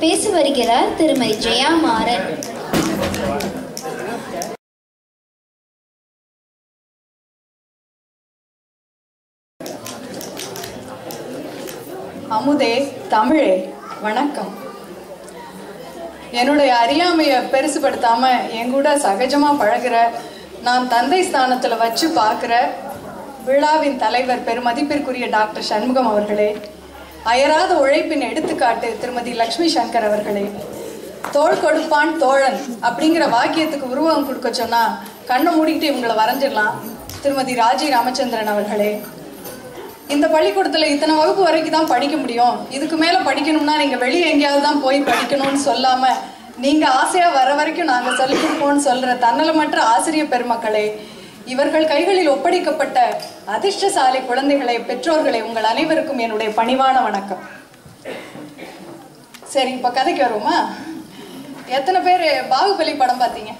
பேசி வருகிறார் திருமதி ஜெயா மாறன். அமுதே தமிழே வணக்கம். என்னுடைய அறியாமையை பெருசுபடுத்தாம என் கூட சகஜமா பழகுற நான் தந்தை ஸ்தானத்துல வச்சு பார்க்குற விழாவின் தலைவர் பெருமதிப்பிற்குரிய டாக்டர் சண்முகம் அவர்களே அயராத உழைப்பின் எடுத்துக்காட்டு திருமதி லக்ஷ்மி சங்கர் அவர்களே. தோள் கொடுப்பான் தோழன் அப்படிங்கிற வாக்கியத்துக்கு உருவகம் கொடுக்க சொன்னா கண்ணை மூடிக்கிட்டு இவங்களை வரைஞ்சிடலாம் திருமதி ராஜி ராமச்சந்திரன் அவர்களே. இந்த பள்ளிக்கூடத்துல இத்தனை வகுப்பு வரைக்கும் தான் படிக்க முடியும். இதுக்கு மேல படிக்கணும்னா நீங்க வெளியே எங்கேயாவது தான் போய் படிக்கணும்னு சொல்லாம நீங்க ஆசையா வர வரைக்கும் நாங்க சொல்லிக் கொடுப்போம்னு சொல்ற தன்னலமற்ற ஆசிரியர் பெருமக்களே இவர்கள் கைகளில் ஒப்படைக்கப்பட்ட அதிர்ஷ்டசாலை குழந்தைகளை பெற்றோர்களை உங்கள் அனைவருக்கும் என்னுடைய பணிவான வணக்கம். சரி இப்ப கதைக்கு வருவோமா? எத்தனை பேர் பாகுபலி படம் பார்த்தீங்க?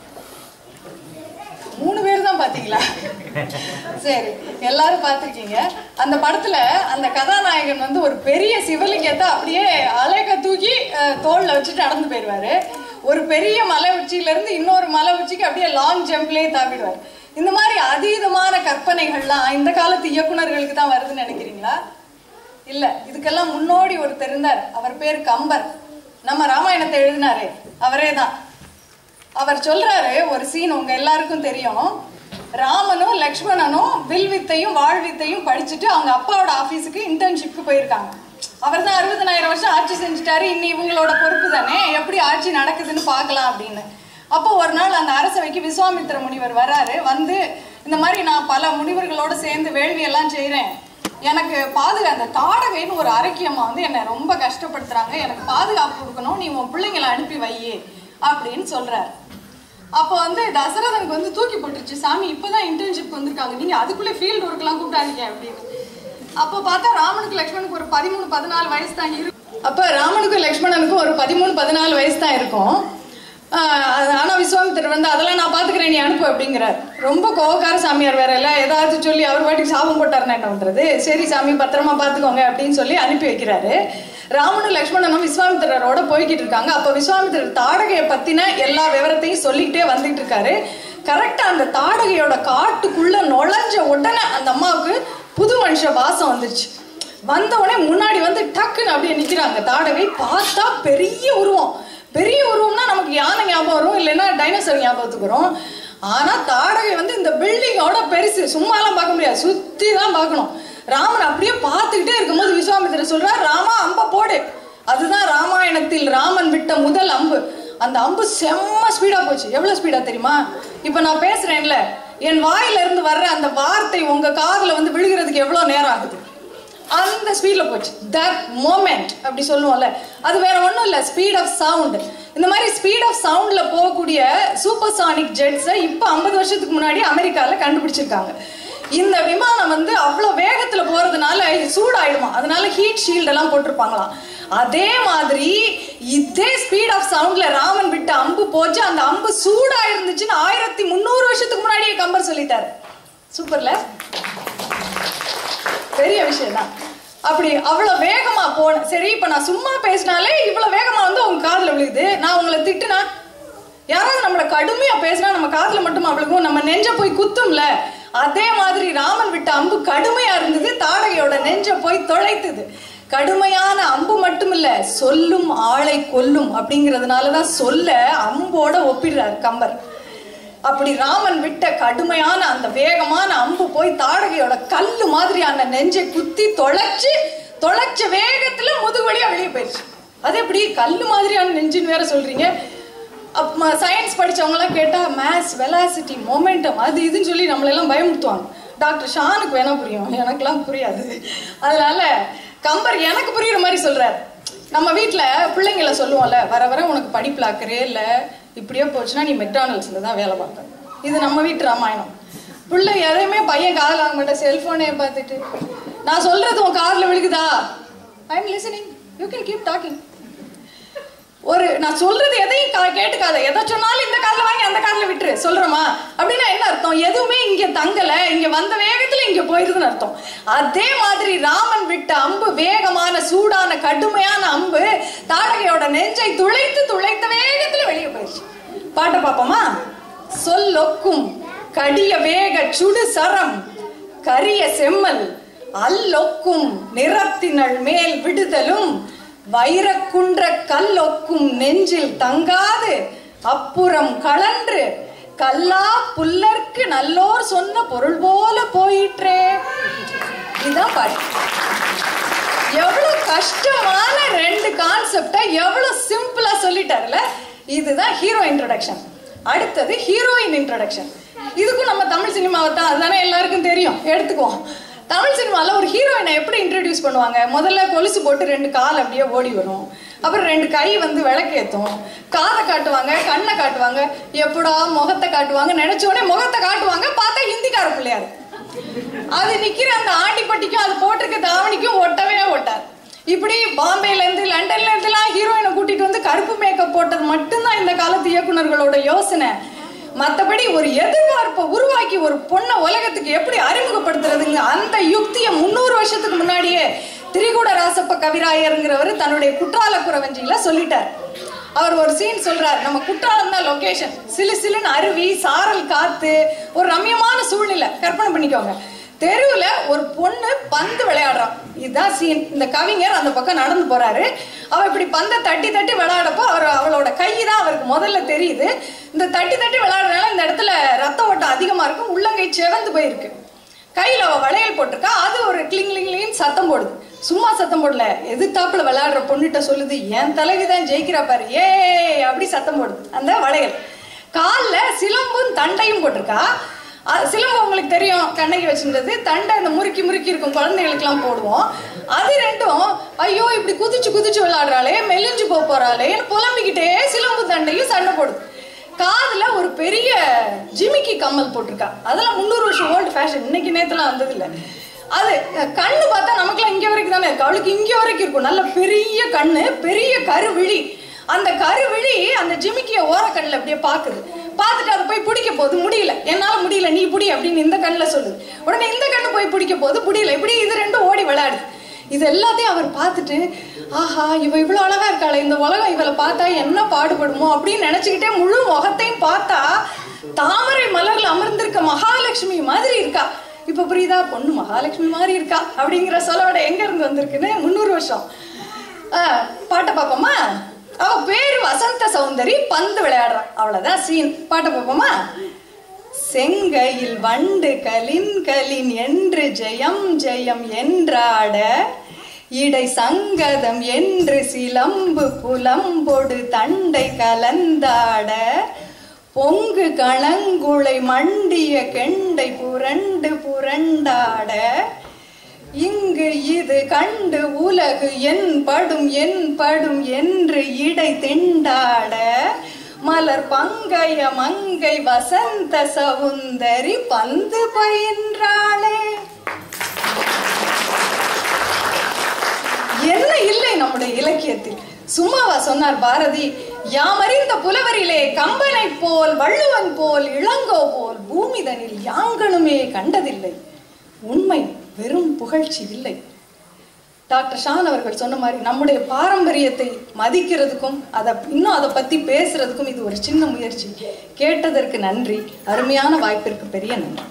மூணு பேர் தான் பாத்தீங்களா சரி எல்லாரும் பார்த்திருக்கீங்க. அந்த படத்துல அந்த கதாநாயகன் வந்து ஒரு பெரிய சிவலிங்கத்தை அப்படியே அலைக்க தூக்கி அஹ், தோள்ல வச்சுட்டு நடந்து போயிடுவாரு. ஒரு பெரிய மலை உச்சியில இருந்து இன்னொரு மலை உச்சிக்கு அப்படியே லாங் ஜம்ப்லயே தாவிடுவார். இந்த மாதிரி அதீதமான கற்பனைகள்லாம் இந்த காலத்து இயக்குனர்களுக்கு தான் வருதுன்னு நினைக்கிறீங்களா? இல்ல இதுக்கெல்லாம் முன்னோடி ஒரு தெரிந்தார் அவர் பேர் கம்பர். நம்ம ராமாயணத்தை எழுதினாரே அவரே தான். அவர் சொல்றாரு ஒரு சீன் உங்க எல்லாருக்கும் தெரியும். ராமனும் லக்ஷ்மணனும் வில் வித்தையும் வாழ் வித்தையும் படிச்சுட்டு அவங்க அப்பாவோட ஆபீஸுக்கு இன்டர்ன்ஷிப்க்கு போயிருக்காங்க. அவர் தான் அறுபதனாயிரம் வருஷம் ஆட்சி செஞ்சுட்டாரு இன்னி இவங்களோட பொறுப்பு தானே? எப்படி ஆட்சி நடக்குதுன்னு பார்க்கலாம் அப்படின்னு. அப்போ ஒரு நாள் அந்த அரசவைக்கு விஸ்வாமித்திர முனிவர் வராரு. வந்து இந்த மாதிரி நான் பல முனிவர்களோட சேர்ந்து வேள்வி எல்லாம் எனக்கு பாதுகா அந்த தாடகைன்னு ஒரு அரக்கியம்மா வந்து என்னை ரொம்ப கஷ்டப்படுத்துறாங்க. எனக்கு பாதுகாப்பு கொடுக்கணும். நீ உன் பிள்ளைங்களை அனுப்பி வையே அப்படின்னு சொல்கிறார் அப்போ வந்து தசரதனுக்கு வந்து தூக்கி போட்டுருச்சு. சாமி இப்பதான் இன்டர்ன்ஷிப் வந்திருக்காங்க. நீங்க அதுக்குள்ளே ஃபீல்டு ஒர்க்லாம் கூப்பிட்டாங்க அப்படின்னு. அப்போ பார்த்தா ராமனுக்கு லக்ஷ்மணுக்கு ஒரு பதிமூணு பதினாலு வயசு தான் இருக்கு. அப்போ ராமனுக்கும் லக்ஷ்மணனுக்கும் ஒரு பதிமூணு பதினாலு வயசு தான் இருக்கும். ஆனால் ஆனா விஸ்வாமித்திரர் வந்து அதெல்லாம் நான் பாத்துக்கிறேன் நீ அனுப்பு அப்படிங்கிறார். ரொம்ப கோவக்கார சாமியார் வேற இல்ல. ஏதாவது சொல்லி அவர் பாட்டுக்கு சாபம் போட்டாருன்னா என்ன பண்றது? சரி சாமி பத்திரமா பாத்துக்கோங்க அப்படின்னு சொல்லி அனுப்பி வைக்கிறாரு. ராமனும் லக்ஷ்மணனும் விஸ்வாமித்திரரோட போய்கிட்டு இருக்காங்க. அப்ப விஸ்வாமித்திரர் தாடகையை பத்தின எல்லா விவரத்தையும் சொல்லிக்கிட்டே வந்துட்டு இருக்காரு. கரெக்டா அந்த தாடகையோட காட்டுக்குள்ள நுழைஞ்ச உடனே அந்த அம்மாவுக்கு புது மனுஷ வாசம் வந்துருச்சு. வந்த உடனே முன்னாடி வந்து டக்குன்னு அப்படியே நிக்கிறாங்க. தாடகை பார்த்தா பெரிய உருவம். பெரிய உருவம்னா நமக்கு யானை ஞாபகம் வரும் இல்லைன்னா டைனோசர் ஞாபகத்துக்கு வரும். ஆனா தாடகை வந்து இந்த பில்டிங்கோட பெருசு. சும்மாலாம் பார்க்க முடியாது. சுத்தி தான் பார்க்கணும். ராமன் அப்படியே பார்த்துக்கிட்டே இருக்கும்போது விஸ்வாமித்திர சொல்றார் ராமா அம்ப போடு. அதுதான் ராமாயணத்தில் ராமன் விட்ட முதல் அம்பு. அந்த அம்பு செம்ம ஸ்பீடா போச்சு. எவ்வளவு ஸ்பீடா தெரியுமா? இப்ப நான் பேசுறேன்ல என் வாயில இருந்து வர்ற அந்த வார்த்தை உங்க காதுல வந்து விழுகிறதுக்கு எவ்வளவு நேரம் ஆகுது? அந்த ஸ்பீடில் போச்சு. தட் மோமெண்ட் அப்படி சொல்லுவோம்ல. அது வேற ஒன்றும் இல்லை. ஸ்பீட் ஆஃப் சவுண்ட் இந்த மாதிரி ஸ்பீட் ஆஃப் சவுண்டில் போகக்கூடிய சூப்பர் சானிக் ஜெட்ஸை இப்போ ஐம்பது வருஷத்துக்கு முன்னாடி அமெரிக்காவில் கண்டுபிடிச்சிருக்காங்க. இந்த விமானம் வந்து அவ்வளோ வேகத்தில் போகிறதுனால சூடாயிடுமா? அதனால ஹீட் ஷீல்டெல்லாம் போட்டிருப்பாங்களாம். அதே மாதிரி இதே ஸ்பீட் ஆஃப் சவுண்ட்ல ராமன் விட்டு அம்பு போச்சு. அந்த அம்பு சூடா இருந்துச்சுன்னு ஆயிரத்தி முந்நூறு வருஷத்துக்கு முன்னாடியே கம்பர் சொல்லிட்டாரு. சூப்பர்ல பெரிய விஷயம் தான் அப்படி அவ்வளவு வேகமா போன சரி இப்ப நான் சும்மா பேசினாலே இவ்வளவு வேகமா வந்து உங்க காதுல விழுகுது. நான் உங்களை திட்டுனா யாராவது நம்மள கடுமையா பேசினா நம்ம காதுல மட்டும் அவளுக்கும் நம்ம நெஞ்ச போய் குத்தும்ல. அதே மாதிரி ராமன் விட்ட அம்பு கடுமையா இருந்தது. தாடகையோட நெஞ்ச போய் தொலைத்தது. கடுமையான அம்பு மட்டும் இல்ல சொல்லும் ஆளை கொல்லும். அப்படிங்கிறதுனாலதான் சொல்ல அம்போட ஒப்பிடுறார் கம்பர். அப்படி ராமன் விட்ட கடுமையான அந்த வேகமான அம்பு போய் தாடகையோட கல்லு மாதிரியான நெஞ்சை குத்தி தொலைச்சு தொலைச்ச வேகத்துல முதுகுவலியா வெளியே போயிடுச்சு அது எப்படி கல்லு மாதிரியான நெஞ்சுன்னு வேற சொல்றீங்க. அப் சயின்ஸ் படித்தவங்களாம் கேட்டா மேத்ஸ் வெலாசிட்டி மொமெண்டம் அது இதுன்னு சொல்லி நம்மளெல்லாம் பயமுறுத்துவாங்க. டாக்டர் ஷானுக்கு வேணா புரியும். எனக்குலாம் புரியாது. அதனால கம்பர் எனக்கு புரியுற மாதிரி சொல்றாரு. நம்ம வீட்டில் பிள்ளைங்கள சொல்லுவோம்ல வர வர உனக்கு படிப்பில் அக்கறையே இல்லை. இப்படியே போச்சுன்னா நீ மெக்டானல்ஸ்ல தான் வேலை பார்க்க இது நம்ம வீட்டு ராமாயணம். பிள்ளை எதையுமே பையன் காதில் வாங்க மாட்டேன் செல்போனே பார்த்துட்டு. நான் சொல்றது உன் காரில் விழுகுதா? I am listening you can keep talking ஒரு நான் சொல்றது எதையும் கா- கேட்டுக்காத. எதை சொன்னாலும் இந்த காதுல வாங்கி அந்த காதுல விட்டுரு. சொல்றோமா அப்படின்னா என்ன அர்த்தம்? எதுவுமே இங்க தங்கல. இங்க வந்த வேகத்துல இங்க போயிருதுன்னு அர்த்தம். அதே மாதிரி ராமன் விட்ட அம்பு வேகமான சூடான கடுமையான அம்பு தாடகையோட நெஞ்சை துளைத்து துளைத்தவே பார்ப்போமா? சொல்லொக்கும் கடிய வேக சுடு சரம். கரிய செம்மல். அல்லொக்கும் நிறத்தினள் மேல் விடுதலும். வைரக்குன்ற கல்லொக்கும் நெஞ்சில் தங்காது. அப்புறம் கலன்று. கல்லா புல்லர்க்கு நல்லோர் சொன்ன பொருள் போல போயிற்றே. இதுதான் பாட்டு. எவ்வளவு கஷ்டமான ரெண்டு கான்செப்டை எவ்வளவு சிம்பிளா சொல்லிட்டார்ல இதுதான் ஹீரோ இன்ட்ரடக்ஷன் அடுத்தது ஹீரோயின் இன்ட்ரடக்ஷன் இதுக்கும் நம்ம தமிழ் சினிமாவை தான் அதுதானே எல்லாருக்கும் தெரியும். எடுத்துக்குவோம். தமிழ் சினிமாவில் ஒரு ஹீரோயினை எப்படி இன்ட்ரடியூஸ் பண்ணுவாங்க? முதல்ல கொலுசு போட்டு ரெண்டு கால் அப்படியே ஓடி வரும். அப்புறம் ரெண்டு கை வந்து விளக்கேற்றும் காதை காட்டுவாங்க கண்ணை காட்டுவாங்க. எப்படா முகத்தை காட்டுவாங்க? நினைச்ச உடனே முகத்தை காட்டுவாங்க பார்த்தா ஹிந்தி பிள்ளையாரு அது நிக்கிற அந்த ஆண்டிப்பட்டிக்கும் அது போட்டிருக்க தாவணிக்கும் ஒட்டவே ஒட்டாது இப்படி பாம்பேல இருந்து லண்டன்ல ஹீரோயினை கூட்டிட்டு வந்து கருப்பு மேக்கப் போட்டது மட்டும்தான் இந்த காலத்து இயக்குனர்களோட யோசனை. மத்தபடி ஒரு எதிர்பார்ப்பை உருவாக்கி ஒரு பொண்ணை உலகத்துக்கு எப்படி அறிமுகப்படுத்துறதுங்க அந்த யுக்தியை முந்நூறு வருஷத்துக்கு முன்னாடியே திரிகூட ராசப்ப கவிராயருங்கிறவர் தன்னுடைய குற்றால குறவஞ்சியில சொல்லிட்டார். அவர் ஒரு சீன் சொல்றார் நம்ம குற்றாலம் தான் லொகேஷன் சிலு சிலுன்னு அருவி சாரல் காத்து ஒரு ரம்யமான சூழ்நிலை. கற்பனை பண்ணிக்கோங்க. தெருவில் ஒரு பொண்ணு பந்து விளையாடுறான் இதுதான் சீன் இந்த கவிஞர் அந்த பக்கம் நடந்து போறாரு. அவ இப்படி பந்தை தட்டி தட்டி விளையாடப்போ அவர் அவளோட கை தான் அவருக்கு முதல்ல தெரியுது. இந்த தட்டி தட்டி விளையாடுறதுனால இந்த இடத்துல ரத்த ஓட்டம் அதிகமா இருக்கும். உள்ளங்கை செவந்து போயிருக்கு. கையில அவ வளையல் போட்டிருக்கா. அது ஒரு கிளிங் சத்தம் போடுது. சும்மா சத்தம் போடல. எதிர்த்தாப்புல விளையாடுற பொண்ணுகிட்ட சொல்லுது என் தலைவி தான் ஜெயிக்கிறா பாரு. ஏ அப்படி சத்தம் போடுது. அந்த வளையல். கால்ல சிலம்பும் தண்டையும் போட்டிருக்கா. சிலம்பு உங்களுக்கு தெரியும் கண்ணகி வச்சுன்றது தண்டை அந்த முறுக்கி முறுக்கி இருக்கும் குழந்தைகளுக்கெல்லாம் போடுவோம். அது ரெண்டும் ஐயோ இப்படி குதிச்சு குதிச்சு விளையாடுறாளே மெலிஞ்சு போக போறாளேன்னு புலம்பிக்கிட்டே சிலம்பு தண்டையும் சண்டை போடுது. காதில் ஒரு பெரிய ஜிமிக்கி கம்மல் போட்டிருக்கா. அதெல்லாம் முந்நூறு வருஷம் ஓல்டு ஃபேஷன் இன்னைக்கு நேரத்துலாம் வந்தது இல்லை அது கண்ணு பார்த்தா நமக்குலாம் இங்கே வரைக்கும் தானே இருக்கு. அவளுக்கு இங்கே வரைக்கும் இருக்கும். நல்ல பெரிய கண்ணு பெரிய கருவிழி. அந்த கருவிழி அந்த ஜிமிக்கிய ஓரக்கண்ணில் அப்படியே பார்க்குது. பார்த்துட்டு அதை போய் பிடிக்க போகுது முடியல. என்னால முடியல நீ பிடி அப்படின்னு இந்த கண்ணில் சொல்லுது உடனே இந்த கண்ணு போய் பிடிக்க போது முடியல. இப்படி இது ரெண்டும் ஓடி விளையாடுது. இது எல்லாத்தையும் அவர் பார்த்துட்டு ஆஹா இவ இவ்வளோ அழகா இருக்காளே இந்த உலகம் இவளை பார்த்தா என்ன பாடுபடுமோ அப்படின்னு நினைச்சுக்கிட்டே முழு முகத்தையும் பார்த்தா தாமரை மலர்ல அமர்ந்திருக்க மகாலட்சுமி மாதிரி இருக்கா. இப்ப புரியுதா? பொண்ணு மகாலட்சுமி மாதிரி இருக்கா அப்படிங்கிற சொல்லோட எங்க இருந்து வந்திருக்குன்னு முந்நூறு வருஷம். ஆ, பாட்டை பார்ப்போமா? அவ பேரு வசந்த சௌந்தரி பந்து விளையாடுறான் அவ்வளவுதான் சீன். பாட்டு பார்ப்போமா செங்கையில் வண்டு கலின் கலின் என்று ஜெயம் ஜெயம் என்றாட இடை சங்கதம் என்று சிலம்பு புலம்பொடு தண்டை கலந்தாட பொங்கு கணங்குளை மண்டிய கெண்டை புரண்டு புரண்டாட இங்கு இது கண்டு உலகு என் படும் என் படும் என்று இடை திண்டாட மலர் பங்கைய மங்கை வசந்த சவுந்தரி பந்து பயின்றாளே. என்ன இல்லை நம்முடைய இலக்கியத்தில்? சும்மாவா சொன்னார் பாரதி யாமறிந்த புலவரிலே கம்பனை போல் வள்ளுவன் போல் இளங்கோ போல் பூமிதனில் யாங்களுமே கண்டதில்லை. உண்மை புகழ்ச்சி இல்லை. டாக்டர் ஷான் அவர்கள் சொன்ன மாதிரி நம்முடைய பாரம்பரியத்தை மதிக்கிறதுக்கும் அதை இன்னும் அதை பத்தி பேசுறதுக்கும் இது ஒரு சின்ன முயற்சி. கேட்டதற்கு நன்றி. அருமையான வாய்ப்பிற்கு பெரிய நன்றி.